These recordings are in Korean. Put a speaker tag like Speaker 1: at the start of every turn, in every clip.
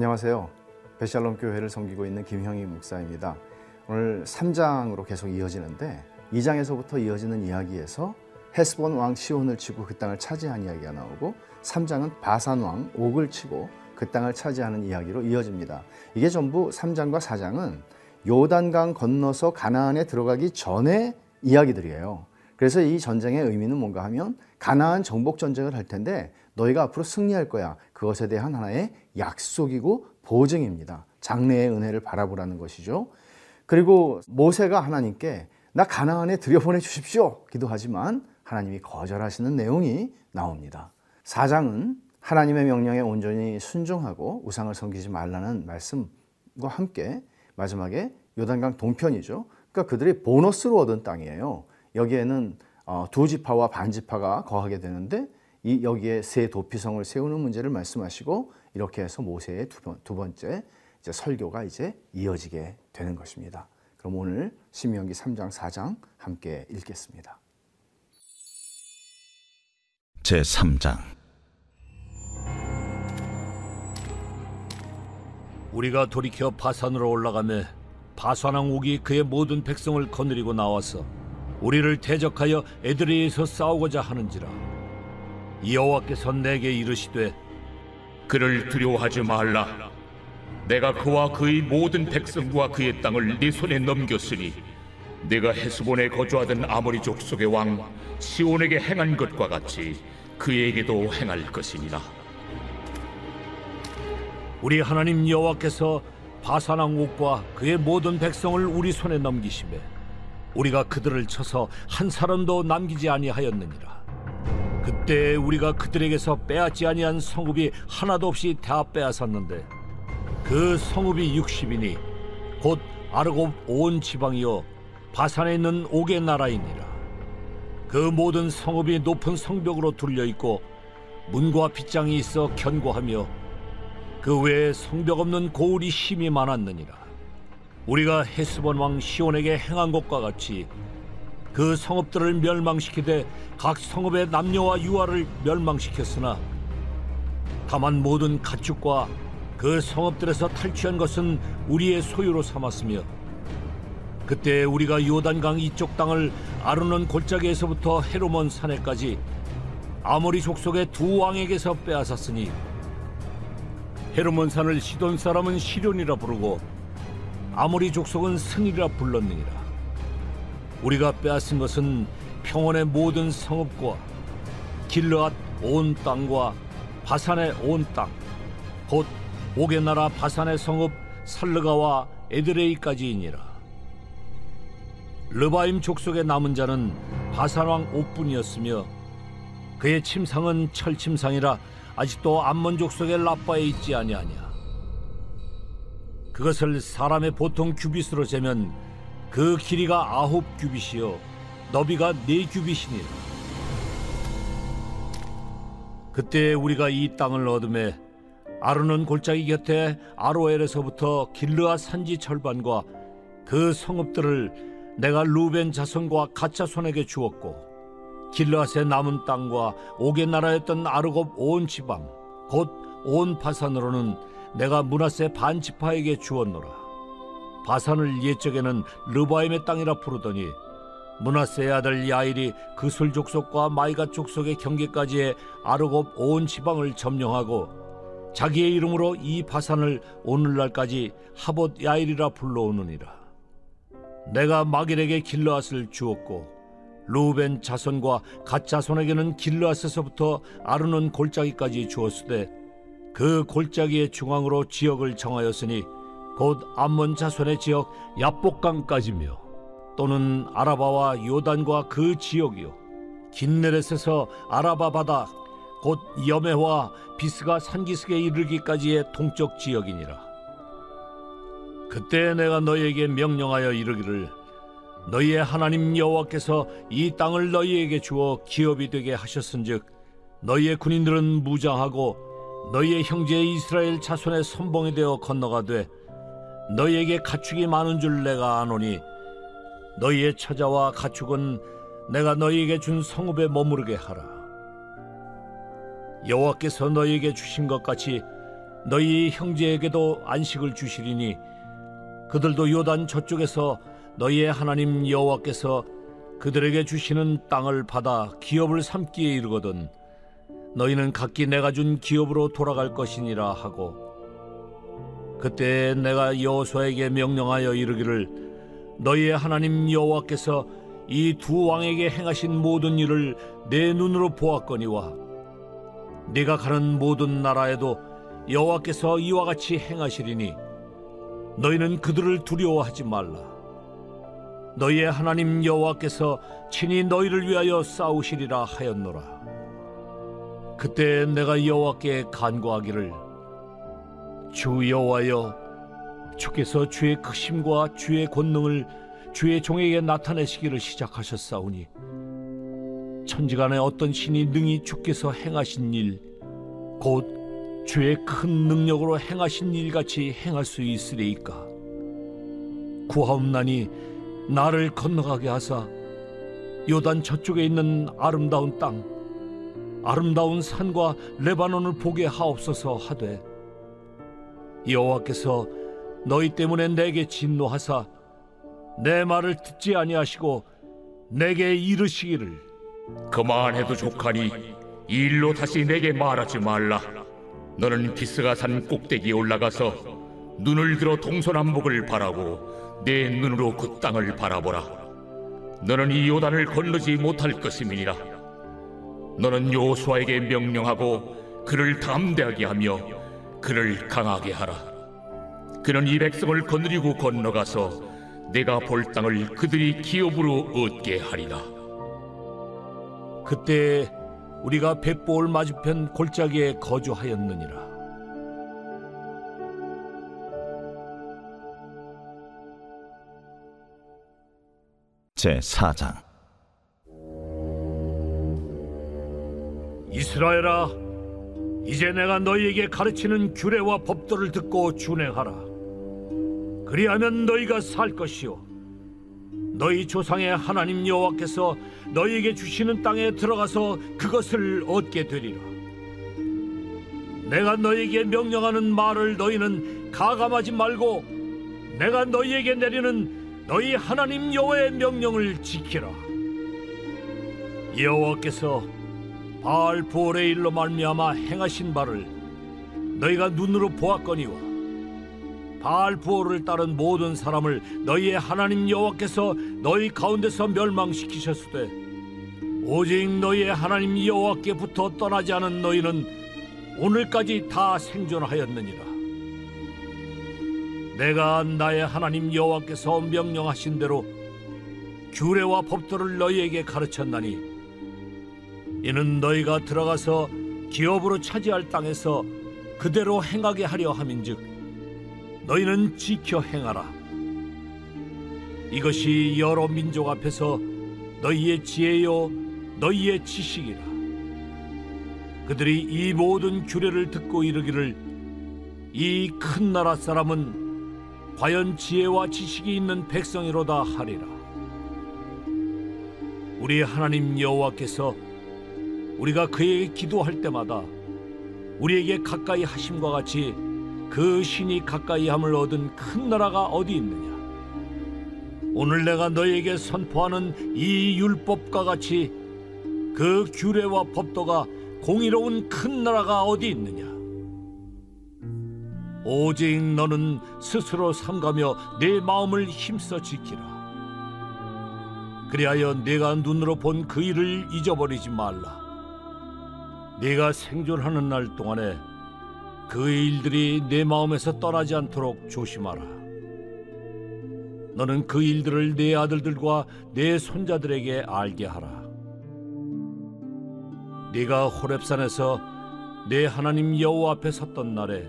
Speaker 1: 안녕하세요. 베샬롬 교회를 섬기고 있는 김형희 목사입니다. 오늘 3장으로 계속 이어지는데 2장에서부터 이어지는 이야기에서 헤스본 왕 시온을 치고 그 땅을 차지한 이야기가 나오고 3장은 바산 왕 옥을 치고 그 땅을 차지하는 이야기로 이어집니다. 이게 전부 3장과 4장은 요단강 건너서 가나안에 들어가기 전에 이야기들이에요. 그래서 이 전쟁의 의미는 뭔가 하면 가나안 정복 전쟁을 할 텐데 너희가 앞으로 승리할 거야. 그것에 대한 하나의 약속이고 보증입니다. 장래의 은혜를 바라보라는 것이죠. 그리고 모세가 하나님께 나 가나안에 들여보내 주십시오. 기도하지만 하나님이 거절하시는 내용이 나옵니다. 4장은 하나님의 명령에 온전히 순종하고 우상을 섬기지 말라는 말씀과 함께 마지막에 요단강 동편이죠. 그러니까 그들이 보너스로 얻은 땅이에요. 여기에는 어, 두 지파와 반 지파가 거하게 되는데 이 여기에 세 도피성을 세우는 문제를 말씀하시고 이렇게 해서 모세의 두, 번, 두 번째 이제 설교가 이제 이어지게 되는 것입니다. 그럼 오늘 신명기 3장 4장 함께 읽겠습니다.
Speaker 2: 제 3장
Speaker 3: 우리가 돌이켜 바산으로 올라가매 바산왕 옥이 그의 모든 백성을 거느리고 나와서 우리를 대적하여 에드레에서 싸우고자 하는지라 여호와께서 내게 이르시되
Speaker 4: 그를 두려워하지 말라. 내가 그와 그의 모든 백성과 그의 땅을 네 손에 넘겼으니 내가 헤스본에 거주하던 아모리 족속의 왕 시온에게 행한 것과 같이 그에게도 행할 것이니라.
Speaker 3: 우리 하나님 여호와께서 바산왕 옥과 그의 모든 백성을 우리 손에 넘기심에 우리가 그들을 쳐서 한 사람도 남기지 아니하였느니라 그때 우리가 그들에게서 빼앗지 아니한 성읍이 하나도 없이 다 빼앗았는데 그 성읍이 60이니 곧 아르곱 온 지방이요 바산에 있는 옥의 나라이니라 그 모든 성읍이 높은 성벽으로 둘려 있고 문과 빗장이 있어 견고하며 그 외에 성벽 없는 고울이 힘이 많았느니라. 우리가 헤스본 왕 시온에게 행한 것과 같이 그 성읍들을 멸망시키되 각 성읍의 남녀와 유아를 멸망시켰으나 다만 모든 가축과 그 성읍들에서 탈취한 것은 우리의 소유로 삼았으며 그때 우리가 요단강 이쪽 땅을 아르논 골짜기에서부터 헤로몬 산에까지 아모리 족속의 두 왕에게서 빼앗았으니 헤르몬 산을 시돈 사람은 시련이라 부르고 아모리 족속은 승이라 불렀느니라. 우리가 빼앗은 것은 평원의 모든 성읍과 길르앗 온 땅과 바산의 온 땅, 곧 옥의 나라 바산의 성읍 살르가와 에드레이까지이니라. 르바임 족속의 남은 자는 바산왕 옥뿐이었으며 그의 침상은 철침상이라 아직도 암몬 족속의 라빠에 있지 아니하냐. 그것을 사람의 보통 규빗으로 재면 그 길이가 아홉 규빗이요 너비가 네 규빗이니라. 그때 우리가 이 땅을 얻음에 아르논 골짜기 곁에 아로엘에서부터 길르아 산지 절반과 그 성읍들을 내가 루벤 자손과 가짜 손에게 주었고 길르앗의 남은 땅과 옥의 나라였던 아르곱 온 지방 곧온 바산으로는 내가 문하세 반 지파에게 주었노라 바산을 옛적에는 르바임의 땅이라 부르더니 문하세의 아들 야일이 그술 족속과 마이가 족속의 경계까지의 아르곱 온 지방을 점령하고 자기의 이름으로 이 바산을 오늘날까지 하봇 야일이라 불러오느니라. 내가 마길에게 길르앗을 주었고 루벤 자손과 갓 자손에게는 길르앗에서부터 아르논 골짜기까지 주었으되 그 골짜기의 중앙으로 지역을 정하였으니 곧 암몬 자손의 지역 야복강까지며 또는 아라바와 요단과 그 지역이요. 긴네렛에서 아라바 바다 곧 여메와 비스가 산기슭에 이르기까지의 동쪽 지역이니라. 그때 내가 너희에게 명령하여 이르기를 너희의 하나님 여호와께서 이 땅을 너희에게 주어 기업이 되게 하셨은즉 너희의 군인들은 무장하고 너희의 형제 이스라엘 자손의 선봉이 되어 건너가되 너희에게 가축이 많은 줄 내가 아노니 너희의 처자와 가축은 내가 너희에게 준 성읍에 머무르게 하라. 여호와께서 너희에게 주신 것 같이 너희 형제에게도 안식을 주시리니 그들도 요단 저쪽에서 너희의 하나님 여호와께서 그들에게 주시는 땅을 받아 기업을 삼기에 이르거든 너희는 각기 내가 준 기업으로 돌아갈 것이니라 하고 그때 내가 여호수아에게 명령하여 이르기를 너희의 하나님 여호와께서 이 두 왕에게 행하신 모든 일을 내 눈으로 보았거니와 네가 가는 모든 나라에도 여호와께서 이와 같이 행하시리니 너희는 그들을 두려워하지 말라. 너희의 하나님 여호와께서 친히 너희를 위하여 싸우시리라 하였노라. 그때 내가 여호와께 간구하기를 주 여호와여 주께서 주의 크심과 주의 권능을 주의 종에게 나타내시기를 시작하셨사오니 천지간에 어떤 신이 능히 주께서 행하신 일 곧 주의 큰 능력으로 행하신 일 같이 행할 수 있으리이까? 구하옵나니 나를 건너가게 하사 요단 저쪽에 있는 아름다운 땅 아름다운 산과 레바논을 보게 하옵소서 하되 여호와께서 너희 때문에 내게 진노하사 내 말을 듣지 아니하시고 내게 이르시기를
Speaker 4: 그만해도 족하니 이 일로 다시 내게 말하지 말라. 너는 비스가 산 꼭대기에 올라가서 눈을 들어 동서남북을 바라고 내 눈으로 그 땅을 바라보라. 너는 이 요단을 건너지 못할 것임이니라. 너는 요수아에게 명령하고 그를 담대하게 하며 그를 강하게 하라. 그는 이 백성을 거느리고 건너가서 내가 볼 땅을 그들이 기업으로 얻게 하리라.
Speaker 3: 그때 우리가 벳볼 맞은편 골짜기에 거주하였느니라
Speaker 2: 제 4장
Speaker 3: 이스라엘아 이제 내가 너희에게 가르치는 규례와 법도를 듣고 준행하라. 그리하면 너희가 살 것이요. 너희 조상의 하나님 여호와께서 너희에게 주시는 땅에 들어가서 그것을 얻게 되리라. 내가 너희에게 명령하는 말을 너희는 가감하지 말고 내가 너희에게 내리는 너희 하나님 여호와의 명령을 지키라. 여호와께서 바알 보올의 일로 말미암아 행하신 바를 너희가 눈으로 보았거니와 바알 부호를 따른 모든 사람을 너희의 하나님 여호와께서 너희 가운데서 멸망시키셨으되 오직 너희의 하나님 여호와께부터 떠나지 않은 너희는 오늘까지 다 생존하였느니라. 내가 나의 하나님 여호와께서 명령하신 대로 규례와 법도를 너희에게 가르쳤나니 이는 너희가 들어가서 기업으로 차지할 땅에서 그대로 행하게 하려 함인즉 너희는 지켜 행하라. 이것이 여러 민족 앞에서 너희의 지혜요 너희의 지식이라. 그들이 이 모든 규례를 듣고 이르기를 이 큰 나라 사람은 과연 지혜와 지식이 있는 백성이로다 하리라. 우리 하나님 여호와께서 우리가 그에게 기도할 때마다 우리에게 가까이 하심과 같이 그 신이 가까이 함을 얻은 큰 나라가 어디 있느냐? 오늘 내가 너에게 선포하는 이 율법과 같이 그 규례와 법도가 공의로운 큰 나라가 어디 있느냐? 오직 너는 스스로 삼가며 내 마음을 힘써 지키라. 그리하여 내가 눈으로 본 그 일을 잊어버리지 말라. 네가 생존하는 날 동안에 그 일들이 내 마음에서 떠나지 않도록 조심하라. 너는 그 일들을 내 아들들과 내 손자들에게 알게 하라. 네가 호렙산에서 내 하나님 여호와 앞에 섰던 날에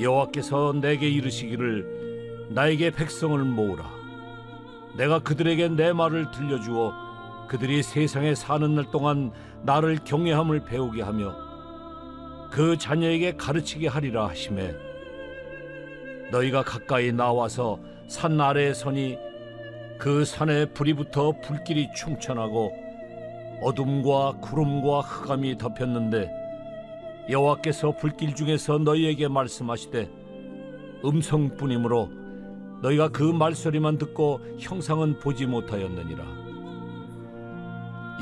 Speaker 3: 여호와께서 내게 이르시기를 나에게 백성을 모으라. 내가 그들에게 내 말을 들려주어 그들이 세상에 사는 날 동안 나를 경외함을 배우게 하며 그 자녀에게 가르치게 하리라 하심에 너희가 가까이 나와서 산 아래에 서니 그 산에 불이 붙어 불길이 충천하고 어둠과 구름과 흑암이 덮였는데 여호와께서 불길 중에서 너희에게 말씀하시되 음성뿐이므로 너희가 그 말소리만 듣고 형상은 보지 못하였느니라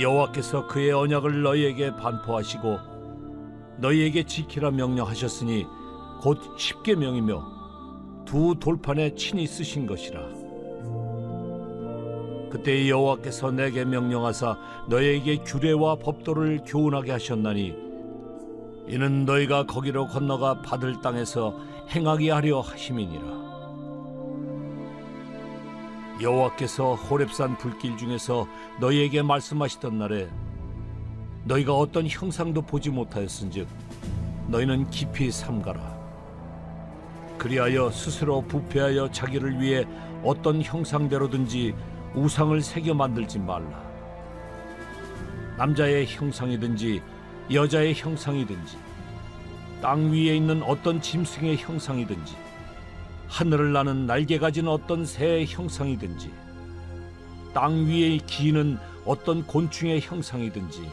Speaker 3: 여호와께서 그의 언약을 너희에게 반포하시고 너희에게 지키라 명령하셨으니 곧 십계명이며 두 돌판에 친히 쓰신 것이라. 그때 여호와께서 내게 명령하사 너희에게 규례와 법도를 교훈하게 하셨나니 이는 너희가 거기로 건너가 받을 땅에서 행하게 하려 하심이니라 여호와께서 호렙산 불길 중에서 너희에게 말씀하시던 날에 너희가 어떤 형상도 보지 못하였은즉 너희는 깊이 삼가라. 그리하여 스스로 부패하여 자기를 위해 어떤 형상대로든지 우상을 새겨 만들지 말라. 남자의 형상이든지 여자의 형상이든지 땅 위에 있는 어떤 짐승의 형상이든지 하늘을 나는 날개 가진 어떤 새의 형상이든지 땅 위에 기는 어떤 곤충의 형상이든지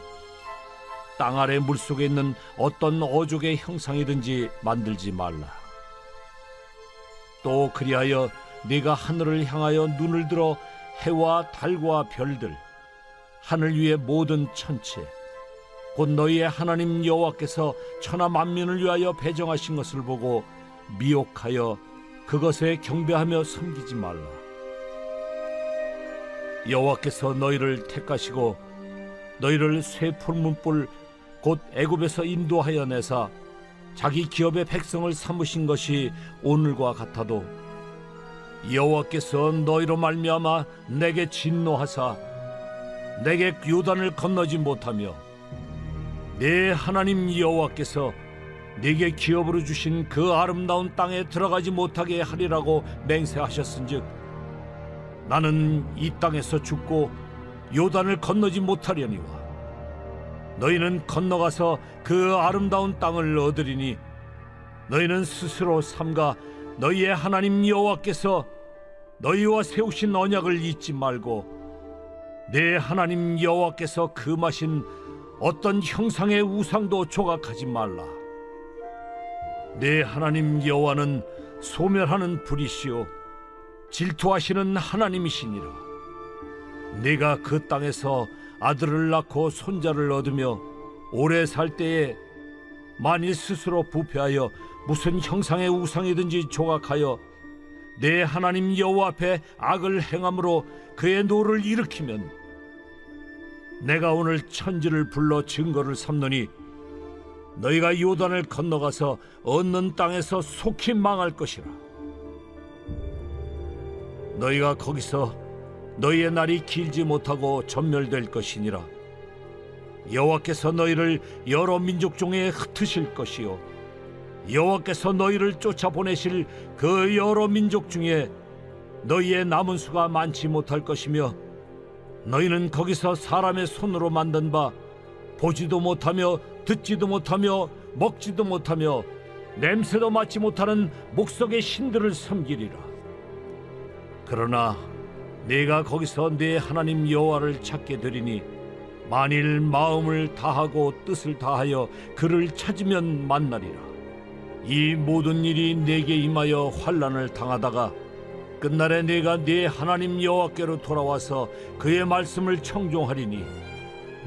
Speaker 3: 땅 아래 물속에 있는 어떤 어족의 형상이든지 만들지 말라. 또 그리하여 네가 하늘을 향하여 눈을 들어 해와 달과 별들 하늘 위의 모든 천체 곧 너희의 하나님 여호와께서 천하 만민을 위하여 배정하신 것을 보고 미혹하여 그것에 경배하며 섬기지 말라. 여호와께서 너희를 택하시고 너희를 쇠 풀문불 곧 애굽에서 인도하여 내사 자기 기업의 백성을 삼으신 것이 오늘과 같아도 여호와께서 너희로 말미암아 내게 진노하사 내게 요단을 건너지 못하며 내 하나님 여호와께서 네게 기업으로 주신 그 아름다운 땅에 들어가지 못하게 하리라고 맹세하셨은즉 나는 이 땅에서 죽고 요단을 건너지 못하려니와 너희는 건너가서 그 아름다운 땅을 얻으리니 너희는 스스로 삼가 너희의 하나님 여호와께서 너희와 세우신 언약을 잊지 말고 내 하나님 여호와께서 금하신 어떤 형상의 우상도 조각하지 말라. 내 하나님 여호와는 소멸하는 불이시요 질투하시는 하나님이시니라. 네가 그 땅에서 아들을 낳고 손자를 얻으며 오래 살 때에 만일 스스로 부패하여 무슨 형상의 우상이든지 조각하여 네 하나님 여호와 앞에 악을 행함으로 그의 노를 일으키면 내가 오늘 천지를 불러 증거를 삼노니 너희가 요단을 건너가서 얻는 땅에서 속히 망할 것이라. 너희가 거기서 너희의 날이 길지 못하고 전멸될 것이니라. 여호와께서 너희를 여러 민족 중에 흩으실 것이요. 여호와께서 너희를 쫓아 보내실 그 여러 민족 중에 너희의 남은 수가 많지 못할 것이며 너희는 거기서 사람의 손으로 만든 바 보지도 못하며 듣지도 못하며 먹지도 못하며 냄새도 맡지 못하는 목석의 신들을 섬기리라. 그러나 네가 거기서 네 하나님 여호와를 찾게 되리니 만일 마음을 다하고 뜻을 다하여 그를 찾으면 만나리라. 이 모든 일이 내게 임하여 환란을 당하다가 끝날에 내가 네 하나님 여호와께로 돌아와서 그의 말씀을 청종하리니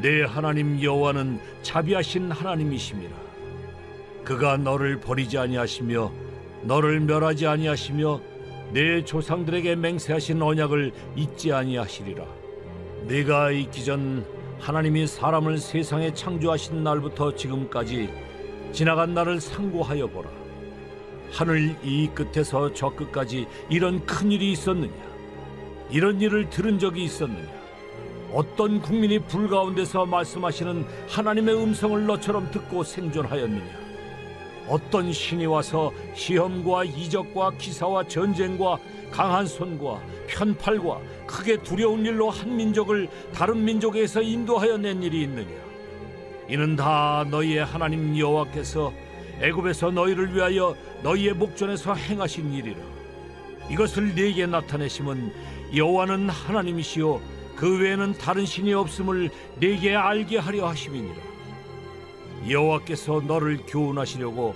Speaker 3: 내 하나님 여호와는 자비하신 하나님이심이라 그가 너를 버리지 아니하시며 너를 멸하지 아니하시며 내 조상들에게 맹세하신 언약을 잊지 아니하시리라. 네가 있기 전 하나님이 사람을 세상에 창조하신 날부터 지금까지 지나간 날을 상고하여 보라. 하늘 이 끝에서 저 끝까지 이런 큰 일이 있었느냐? 이런 일을 들은 적이 있었느냐 어떤 국민이 불 가운데서 말씀하시는 하나님의 음성을 너처럼 듣고 생존하였느냐? 어떤 신이 와서 시험과 이적과 기사와 전쟁과 강한 손과 편팔과 크게 두려운 일로 한 민족을 다른 민족에서 인도하여 낸 일이 있느냐? 이는 다 너희의 하나님 여호와께서 애굽에서 너희를 위하여 너희의 목전에서 행하신 일이라. 이것을 네게 나타내심은 여호와는 하나님이시요 그 외에는 다른 신이 없음을 네게 알게 하려 하심이니라. 여호와께서 너를 교훈하시려고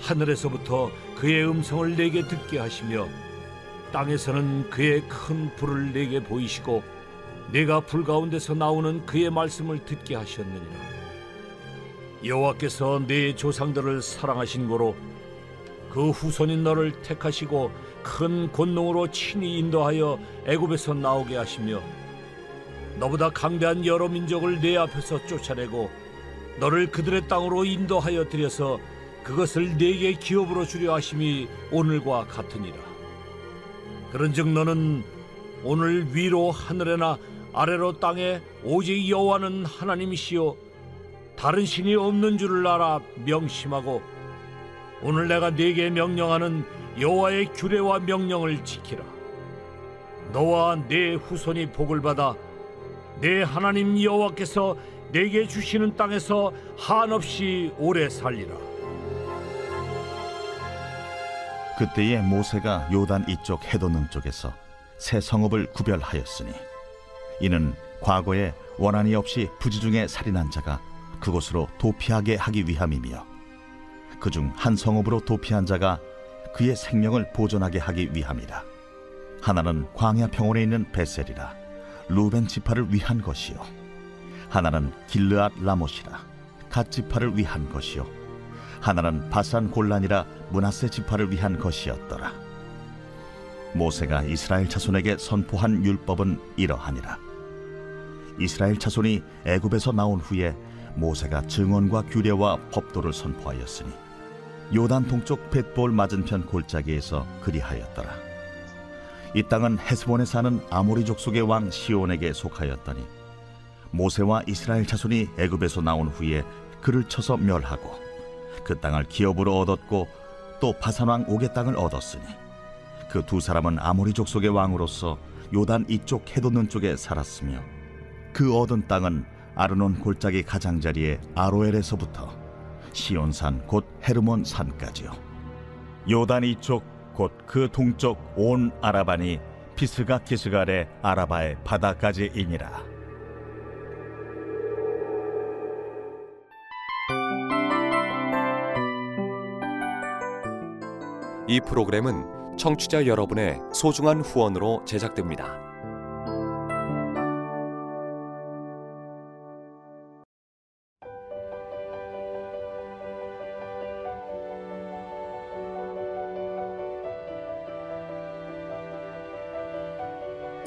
Speaker 3: 하늘에서부터 그의 음성을 내게 듣게 하시며 땅에서는 그의 큰 불을 내게 보이시고 내가 불 가운데서 나오는 그의 말씀을 듣게 하셨느니라 여호와께서 네 조상들을 사랑하신 고로 그 후손인 너를 택하시고 큰 권능으로 친히 인도하여 애굽에서 나오게 하시며 너보다 강대한 여러 민족을 내 앞에서 쫓아내고 너를 그들의 땅으로 인도하여 들여서 그것을 네게 기업으로 주려 하심이 오늘과 같으니라. 그런즉 너는 오늘 위로 하늘에나 아래로 땅에 오직 여호와는 하나님이시요 다른 신이 없는 줄을 알아 명심하고 오늘 내가 네게 명령하는 여호와의 규례와 명령을 지키라. 너와 네 후손이 복을 받아 내 하나님 여호와께서 내게 주시는 땅에서 한없이 오래 살리라.
Speaker 2: 그때에 모세가 요단 이쪽 해돋는 쪽에서 새 성읍을 구별하였으니 이는 과거에 원한이 없이 부지 중에 살인한 자가 그곳으로 도피하게 하기 위함이며 그중 한 성읍으로 도피한 자가 그의 생명을 보존하게 하기 위함이라 하나는 광야 평원에 있는 베셀이라 루벤 지파를 위한 것이요 하나는 길르앗 라못이라 갓 지파를 위한 것이요 하나는 바산 골란이라 문하세 지파를 위한 것이었더라. 모세가 이스라엘 자손에게 선포한 율법은 이러하니라. 이스라엘 자손이 애굽에서 나온 후에 모세가 증언과 규례와 법도를 선포하였으니 요단 동쪽 벳볼 맞은편 골짜기에서 그리하였더라. 이 땅은 헤스본에 사는 아모리 족속의 왕 시온에게 속하였더니 모세와 이스라엘 자손이 애굽에서 나온 후에 그를 쳐서 멸하고 그 땅을 기업으로 얻었고 또 바산 왕 옥의 땅을 얻었으니 그 두 사람은 아모리 족속의 왕으로서 요단 이쪽 해돋는 쪽에 살았으며 그 얻은 땅은 아르논 골짜기 가장자리에 아로엘에서부터 시온산 곧 헤르몬 산까지요. 요단 이쪽 곧 그 동쪽 온 아라반이 피스가 기스갈의 아라바의 바다까지이니라
Speaker 5: 이 프로그램은 청취자 여러분의 소중한 후원으로 제작됩니다.